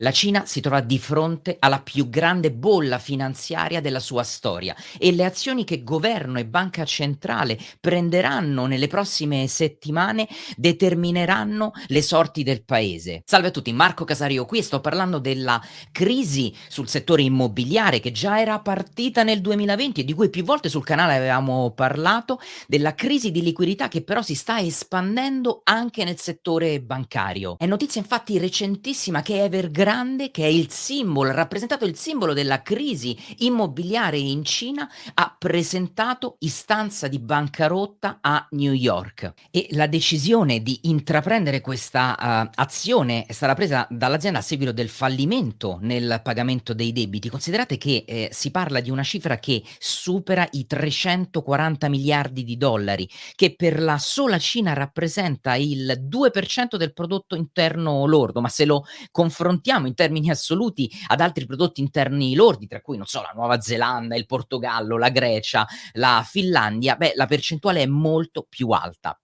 La Cina si trova di fronte alla più grande bolla finanziaria della sua storia e le azioni che governo e banca centrale prenderanno nelle prossime settimane determineranno le sorti del paese. Salve a tutti, Marco Casario qui e sto parlando della crisi sul settore immobiliare che già era partita nel 2020 e di cui più volte sul canale avevamo parlato, della crisi di liquidità che però si sta espandendo anche nel settore bancario. È notizia infatti recentissima che Evergrande grande che è il simbolo, rappresentato il simbolo della crisi immobiliare in Cina, ha presentato istanza di bancarotta a New York e la decisione di intraprendere questa uh, azione è stata presa dall'azienda a seguito del fallimento nel pagamento dei debiti. Considerate che eh, si parla di una cifra che supera i 340 miliardi di dollari, che per la sola Cina rappresenta il 2% del prodotto interno lordo, ma se lo confrontiamo in termini assoluti ad altri prodotti interni lordi, tra cui, non so, la Nuova Zelanda, il Portogallo, la Grecia, la Finlandia, beh, la percentuale è molto più alta.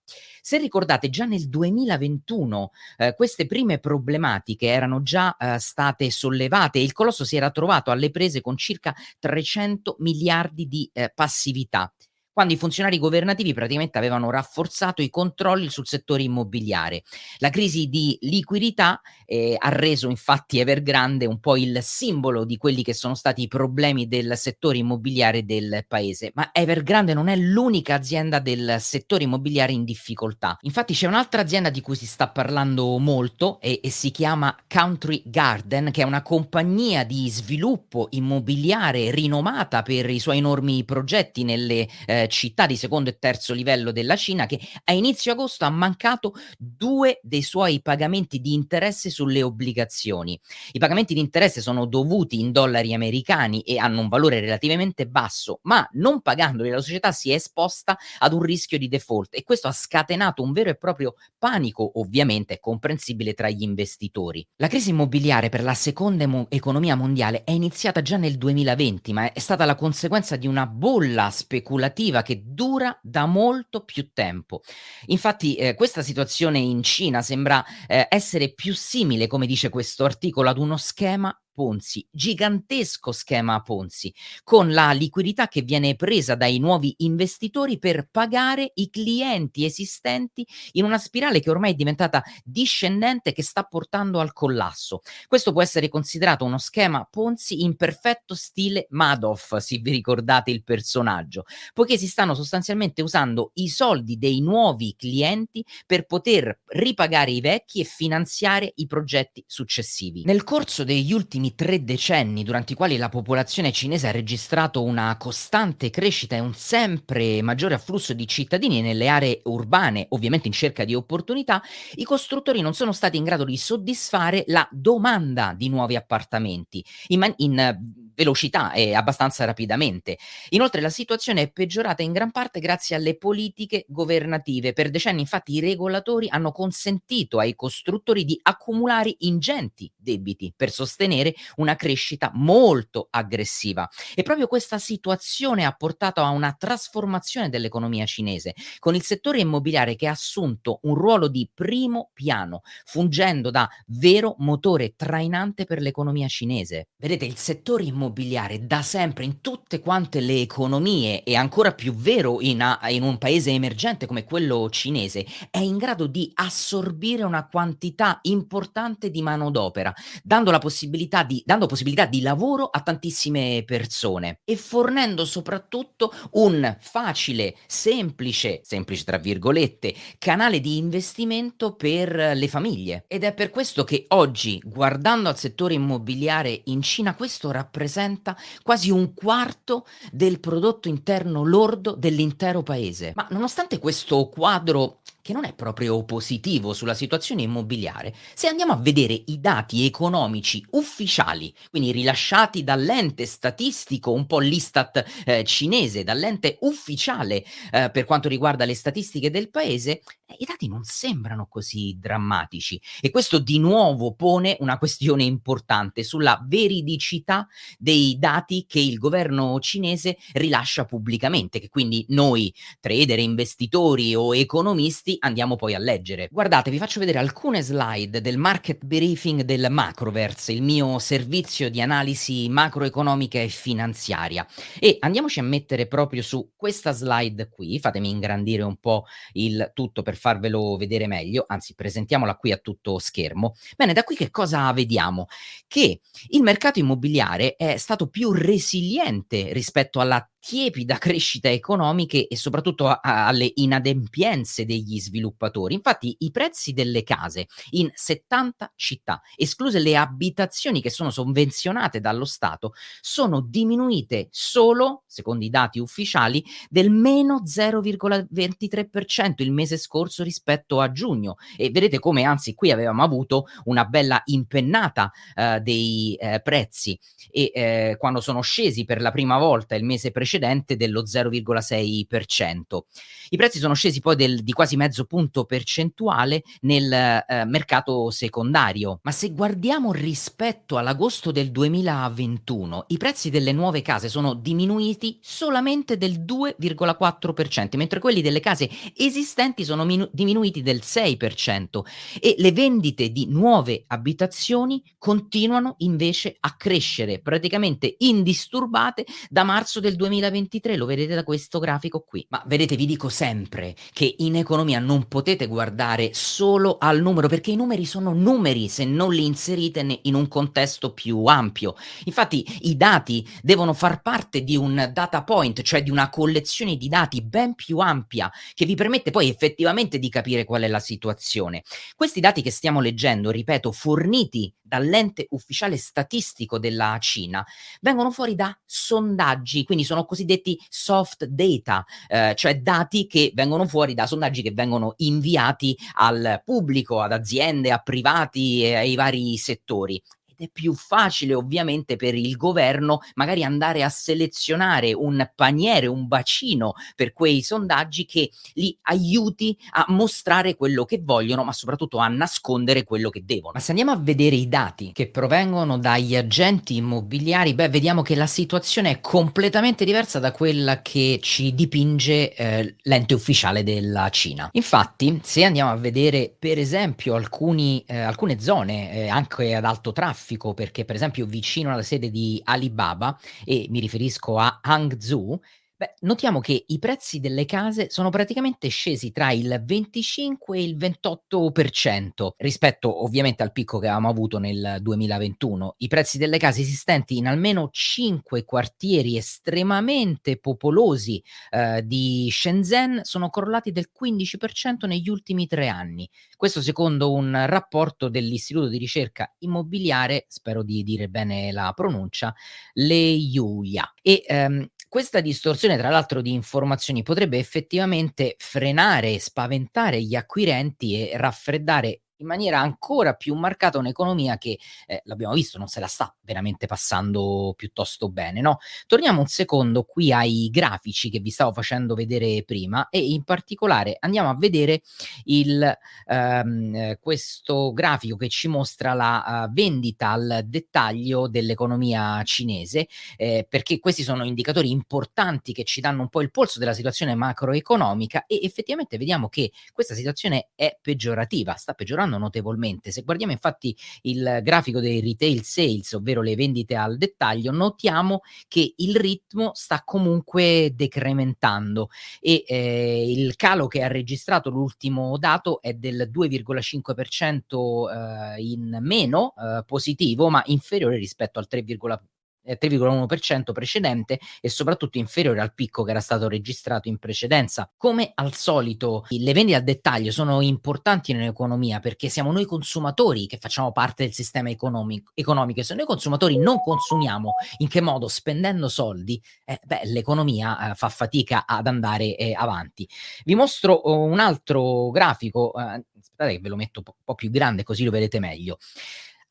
Se ricordate, già nel 2021 eh, queste prime problematiche erano già eh, state sollevate e il colosso si era trovato alle prese con circa 300 miliardi di eh, passività quando i funzionari governativi praticamente avevano rafforzato i controlli sul settore immobiliare. La crisi di liquidità eh, ha reso infatti Evergrande un po' il simbolo di quelli che sono stati i problemi del settore immobiliare del paese, ma Evergrande non è l'unica azienda del settore immobiliare in difficoltà. Infatti c'è un'altra azienda di cui si sta parlando molto e, e si chiama Country Garden, che è una compagnia di sviluppo immobiliare rinomata per i suoi enormi progetti nelle eh, città di secondo e terzo livello della Cina che a inizio agosto ha mancato due dei suoi pagamenti di interesse sulle obbligazioni. I pagamenti di interesse sono dovuti in dollari americani e hanno un valore relativamente basso, ma non pagandoli la società si è esposta ad un rischio di default e questo ha scatenato un vero e proprio panico, ovviamente comprensibile tra gli investitori. La crisi immobiliare per la seconda mo- economia mondiale è iniziata già nel 2020, ma è stata la conseguenza di una bolla speculativa produttiva che dura da molto più tempo. Infatti eh, questa situazione in Cina sembra eh, essere più simile, come dice questo articolo, ad uno schema Ponzi, gigantesco schema Ponzi, con la liquidità che viene presa dai nuovi investitori per pagare i clienti esistenti in una spirale che ormai è diventata discendente che sta portando al collasso. Questo può essere considerato uno schema Ponzi in perfetto stile Madoff, se vi ricordate il personaggio, poiché si stanno sostanzialmente usando i soldi dei nuovi clienti per poter ripagare i vecchi e finanziare i progetti successivi. Nel corso degli ultimi ultimi tre decenni, durante i quali la popolazione cinese ha registrato una costante crescita e un sempre maggiore afflusso di cittadini nelle aree urbane, ovviamente in cerca di opportunità, i costruttori non sono stati in grado di soddisfare la domanda di nuovi appartamenti. In, man- in velocità e abbastanza rapidamente. Inoltre la situazione è peggiorata in gran parte grazie alle politiche governative. Per decenni infatti i regolatori hanno consentito ai costruttori di accumulare ingenti debiti per sostenere una crescita molto aggressiva. E proprio questa situazione ha portato a una trasformazione dell'economia cinese, con il settore immobiliare che ha assunto un ruolo di primo piano, fungendo da vero motore trainante per l'economia cinese. Vedete, il settore immobiliare immobiliare da sempre in tutte quante le economie e ancora più vero in, a, in, un paese emergente come quello cinese è in grado di assorbire una quantità importante di manodopera dando la possibilità di, dando possibilità di lavoro a tantissime persone e fornendo soprattutto un facile, semplice, semplice tra virgolette, canale di investimento per le famiglie. Ed è per questo che oggi guardando al settore immobiliare in Cina questo rappresenta rappresenta quasi un quarto del prodotto interno lordo dell'intero paese. Ma nonostante questo quadro che non è proprio positivo sulla situazione immobiliare, se andiamo a vedere i dati economici ufficiali, quindi rilasciati dall'ente statistico, un po' l'Istat eh, cinese, dall'ente ufficiale eh, per quanto riguarda le statistiche del paese, eh, i dati non sembrano così drammatici. E questo di nuovo pone una questione importante sulla veridicità dei dati che il governo cinese rilascia pubblicamente, che quindi noi trader, investitori o economisti infatti andiamo poi a leggere. Guardate, vi faccio vedere alcune slide del market briefing del Macroverse, il mio servizio di analisi macroeconomica e finanziaria. E andiamoci a mettere proprio su questa slide qui, fatemi ingrandire un po' il tutto per farvelo vedere meglio, anzi presentiamola qui a tutto schermo. Bene, da qui che cosa vediamo? Che il mercato immobiliare è stato più resiliente rispetto alla tiepida crescita economiche e soprattutto a, a, alle inadempienze degli sviluppatori. Infatti i prezzi delle case in 70 città, escluse le abitazioni che sono sovvenzionate dallo Stato, sono diminuite solo, secondo i dati ufficiali, del meno 0,23% il mese scorso rispetto a giugno. E vedete come anzi qui avevamo avuto una bella impennata eh, dei eh, prezzi e eh, quando sono scesi per la prima volta il mese precedente precedente dello 0,6%. I prezzi sono scesi poi del, di quasi mezzo punto percentuale nel eh, mercato secondario, ma se guardiamo rispetto all'agosto del 2021, i prezzi delle nuove case sono diminuiti solamente del 2,4%, mentre quelli delle case esistenti sono minu- diminuiti del 6% e le vendite di nuove abitazioni continuano invece a crescere praticamente indisturbate da marzo del 2021 2023, lo vedete da questo grafico qui. Ma vedete, vi dico sempre che in economia non potete guardare solo al numero, perché i numeri sono numeri se non li inserite in un contesto più ampio. Infatti i dati devono far parte di un data point, cioè di una collezione di dati ben più ampia che vi permette poi effettivamente di capire qual è la situazione. Questi dati che stiamo leggendo, ripeto, forniti dall'ente ufficiale statistico della Cina, vengono fuori da sondaggi, quindi sono cosiddetti soft data, eh, cioè dati che vengono fuori da sondaggi che vengono inviati al pubblico, ad aziende, a privati e ai vari settori ed è più facile ovviamente per il governo magari andare a selezionare un paniere, un bacino per quei sondaggi che li aiuti a mostrare quello che vogliono, ma soprattutto a nascondere quello che devono. Ma se andiamo a vedere i dati che provengono dagli agenti immobiliari, beh, vediamo che la situazione è completamente diversa da quella che ci dipinge eh, l'ente ufficiale della Cina. Infatti, se andiamo a vedere per esempio alcuni, eh, alcune zone eh, anche ad alto traffico, traffico perché per esempio vicino alla sede di Alibaba, e mi riferisco a Hangzhou, Beh, notiamo che i prezzi delle case sono praticamente scesi tra il 25 e il 28% rispetto ovviamente al picco che avevamo avuto nel 2021. I prezzi delle case esistenti in almeno 5 quartieri estremamente popolosi eh, di Shenzhen sono crollati del 15% negli ultimi tre anni. Questo secondo un rapporto dell'Istituto di ricerca immobiliare, spero di dire bene la pronuncia, Leyuya. E ehm, questa distorsione, tra l'altro, di informazioni potrebbe effettivamente frenare spaventare gli acquirenti e raffreddare in maniera ancora più marcata un'economia che, eh, l'abbiamo visto, non se la sta veramente passando piuttosto bene. No? Torniamo un secondo qui ai grafici che vi stavo facendo vedere prima e in particolare andiamo a vedere il, ehm, questo grafico che ci mostra la uh, vendita al dettaglio dell'economia cinese, eh, perché questi sono indicatori importanti che ci danno un po' il polso della situazione macroeconomica e effettivamente vediamo che questa situazione è peggiorativa, sta peggiorando aumentando notevolmente. Se guardiamo infatti il grafico dei retail sales, ovvero le vendite al dettaglio, notiamo che il ritmo sta comunque decrementando e eh, il calo che ha registrato l'ultimo dato è del 2,5% eh, in meno eh, positivo, ma inferiore rispetto al 3,4% 3,1% precedente e soprattutto inferiore al picco che era stato registrato in precedenza. Come al solito, le vendite al dettaglio sono importanti in un'economia perché siamo noi consumatori che facciamo parte del sistema economico, economico e se noi consumatori non consumiamo, in che modo? Spendendo soldi, eh, beh, l'economia eh, fa fatica ad andare eh, avanti. Vi mostro uh, un altro grafico, eh, aspettate che ve lo metto un po' più grande così lo vedete meglio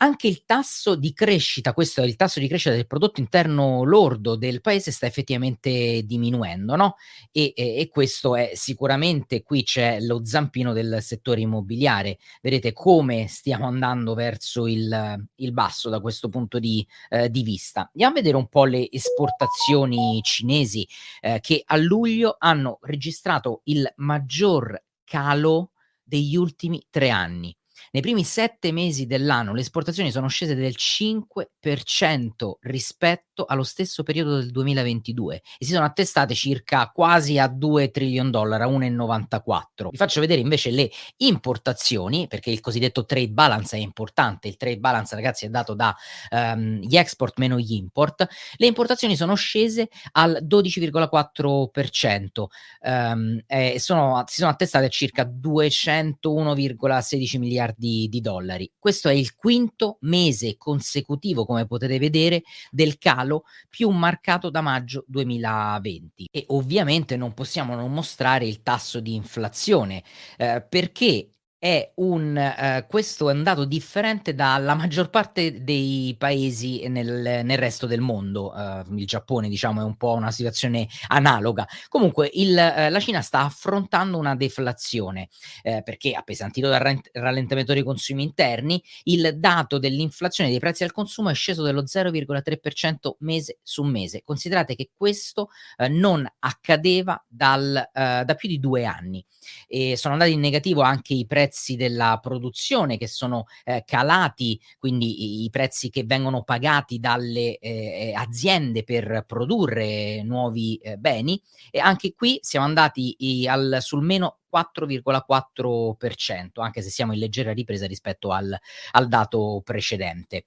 anche il tasso di crescita, questo è il tasso di crescita del prodotto interno lordo del paese, sta effettivamente diminuendo, no? E, e, e questo è sicuramente qui c'è lo zampino del settore immobiliare. Vedete come stiamo andando verso il, il basso da questo punto di, eh, di, vista. Andiamo a vedere un po' le esportazioni cinesi eh, che a luglio hanno registrato il maggior calo degli ultimi tre anni. Nei primi sette mesi dell'anno le esportazioni sono scese del 5% rispetto allo stesso periodo del 2022 e si sono attestate circa quasi a 2 trillion dollari, a 1,94. Vi faccio vedere invece le importazioni, perché il cosiddetto trade balance è importante. Il trade balance, ragazzi, è dato da um, gli export meno gli import. Le importazioni sono scese al 12,4%, um, e sono, si sono attestate a circa 201,16 miliardi miliardi di dollari. Questo è il quinto mese consecutivo, come potete vedere, del calo più marcato da maggio 2020. E ovviamente non possiamo non mostrare il tasso di inflazione, eh, perché è un uh, questo è un dato differente dalla maggior parte dei paesi nel, nel resto del mondo. Uh, il Giappone, diciamo, è un po' una situazione analoga. Comunque, il, uh, la Cina sta affrontando una deflazione perché, appesantito dal rallentamento dei consumi interni, il dato dell'inflazione dei prezzi al consumo è sceso dello 0,3% mese su mese. Considerate che questo non accadeva dal, da più di due anni. E sono andati in negativo anche i prezzi prezzi della produzione che sono eh, calati, quindi i, i, prezzi che vengono pagati dalle eh, eh aziende per produrre nuovi eh, beni e anche qui siamo andati i, al, sul meno 4,4%, anche se siamo in leggera ripresa rispetto al, al dato precedente.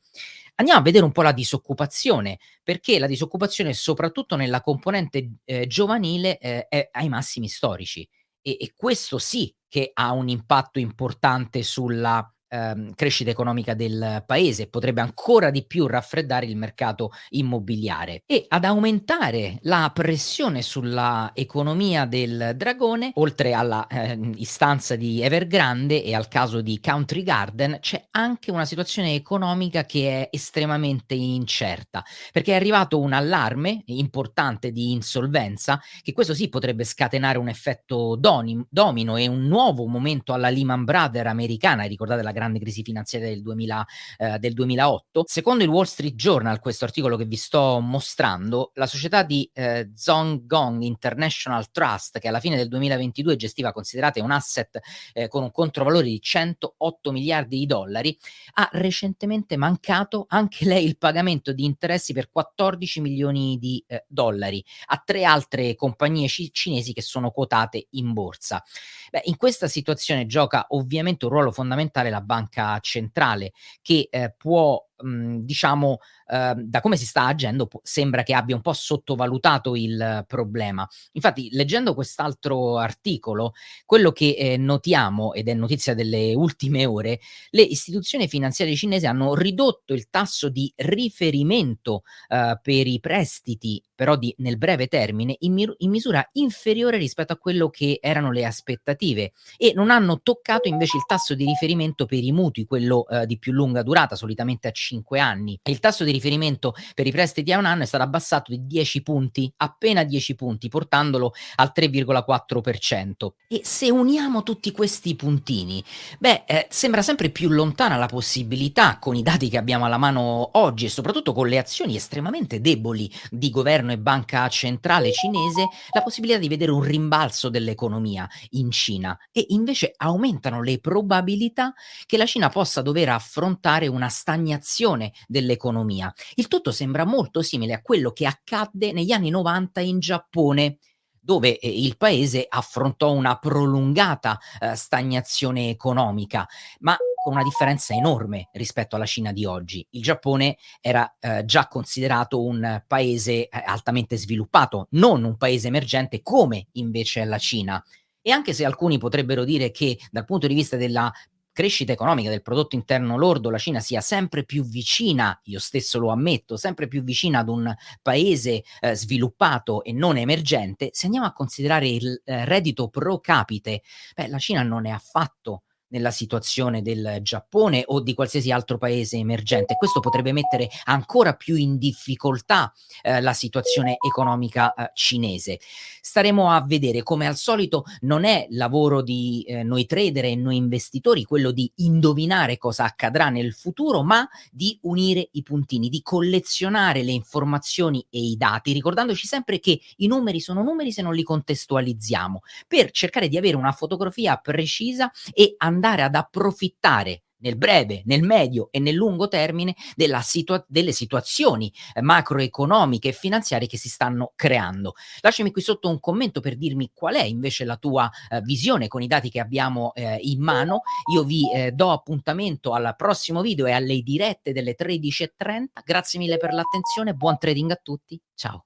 Andiamo a vedere un po' la disoccupazione, perché la disoccupazione, soprattutto nella componente eh, giovanile, eh, è ai massimi storici. E, e, questo sì che ha un impatto importante sulla ehm, crescita economica del paese, potrebbe ancora di più raffreddare il mercato immobiliare e ad aumentare la pressione sulla economia del dragone, oltre alla eh, istanza di Evergrande e al caso di Country Garden, c'è anche una situazione economica che è estremamente incerta, perché è arrivato un allarme importante di insolvenza, che questo sì potrebbe scatenare un effetto doni, domino e un nuovo momento alla Lehman Brothers americana, ricordate la grande crisi finanziaria del, 2000, eh, del 2008. Secondo il Wall Street Journal, questo articolo che vi sto mostrando, la società di eh, Zhonggong International Trust, che alla fine del 2022 gestiva, considerate, un asset eh, con un controvalore di 108 miliardi di dollari, ha recentemente mancato anche lei il pagamento di interessi per 14 milioni di eh, dollari a tre altre compagnie c- cinesi che sono quotate in borsa. Beh, in questa situazione gioca ovviamente un ruolo fondamentale la banca centrale che eh, può mh, diciamo, uh, da come si sta agendo, sembra che abbia un po' sottovalutato il problema. Infatti, leggendo quest'altro articolo, quello che eh, notiamo, ed è notizia delle ultime ore, le istituzioni finanziarie cinesi hanno ridotto il tasso di riferimento uh, per i prestiti, però di, nel breve termine, in, mir- in misura inferiore rispetto a quello che erano le aspettative e non hanno toccato invece il tasso di riferimento per i mutui, quello uh, di più lunga durata, solitamente a 5 anni. Il tasso di riferimento per i prestiti a un anno è stato abbassato di 10 punti, appena 10 punti, portandolo al 3,4%. E se uniamo tutti questi puntini, beh, eh, sembra sempre più lontana la possibilità, con i dati che abbiamo alla mano oggi e soprattutto con le azioni estremamente deboli di governo e banca centrale cinese, la possibilità di vedere un rimbalzo dell'economia in Cina e invece aumentano le probabilità che la Cina possa dover affrontare una stagnazione stagnazione dell'economia. Il tutto sembra molto simile a quello che accadde negli anni 90 in Giappone dove eh, il paese affrontò una prolungata eh, stagnazione economica, ma con una differenza enorme rispetto alla Cina di oggi. Il Giappone era eh, già considerato un paese altamente sviluppato, non un paese emergente come invece è la Cina. E anche se alcuni potrebbero dire che dal punto di vista della crescita economica del prodotto interno lordo la Cina sia sempre più vicina, io stesso lo ammetto, sempre più vicina ad un paese eh, sviluppato e non emergente, se andiamo a considerare il eh, reddito pro capite, beh, la Cina non è affatto nella situazione del Giappone o di qualsiasi altro paese emergente. Questo potrebbe mettere ancora più in difficoltà eh, la situazione economica eh, cinese. Staremo a vedere come al solito non è lavoro di eh, noi trader e noi investitori quello di indovinare cosa accadrà nel futuro, ma di unire i puntini, di collezionare le informazioni e i dati, ricordandoci sempre che i numeri sono numeri se non li contestualizziamo, per cercare di avere una fotografia precisa e andare ad approfittare nel breve, nel medio e nel lungo termine situa- delle situazioni eh, macroeconomiche e finanziarie che si stanno creando. Lasciami qui sotto un commento per dirmi qual è invece la tua eh, visione con i dati che abbiamo eh, in mano. Io vi eh, do appuntamento al prossimo video e alle dirette delle 13.30. Grazie mille per l'attenzione, buon trading a tutti, ciao.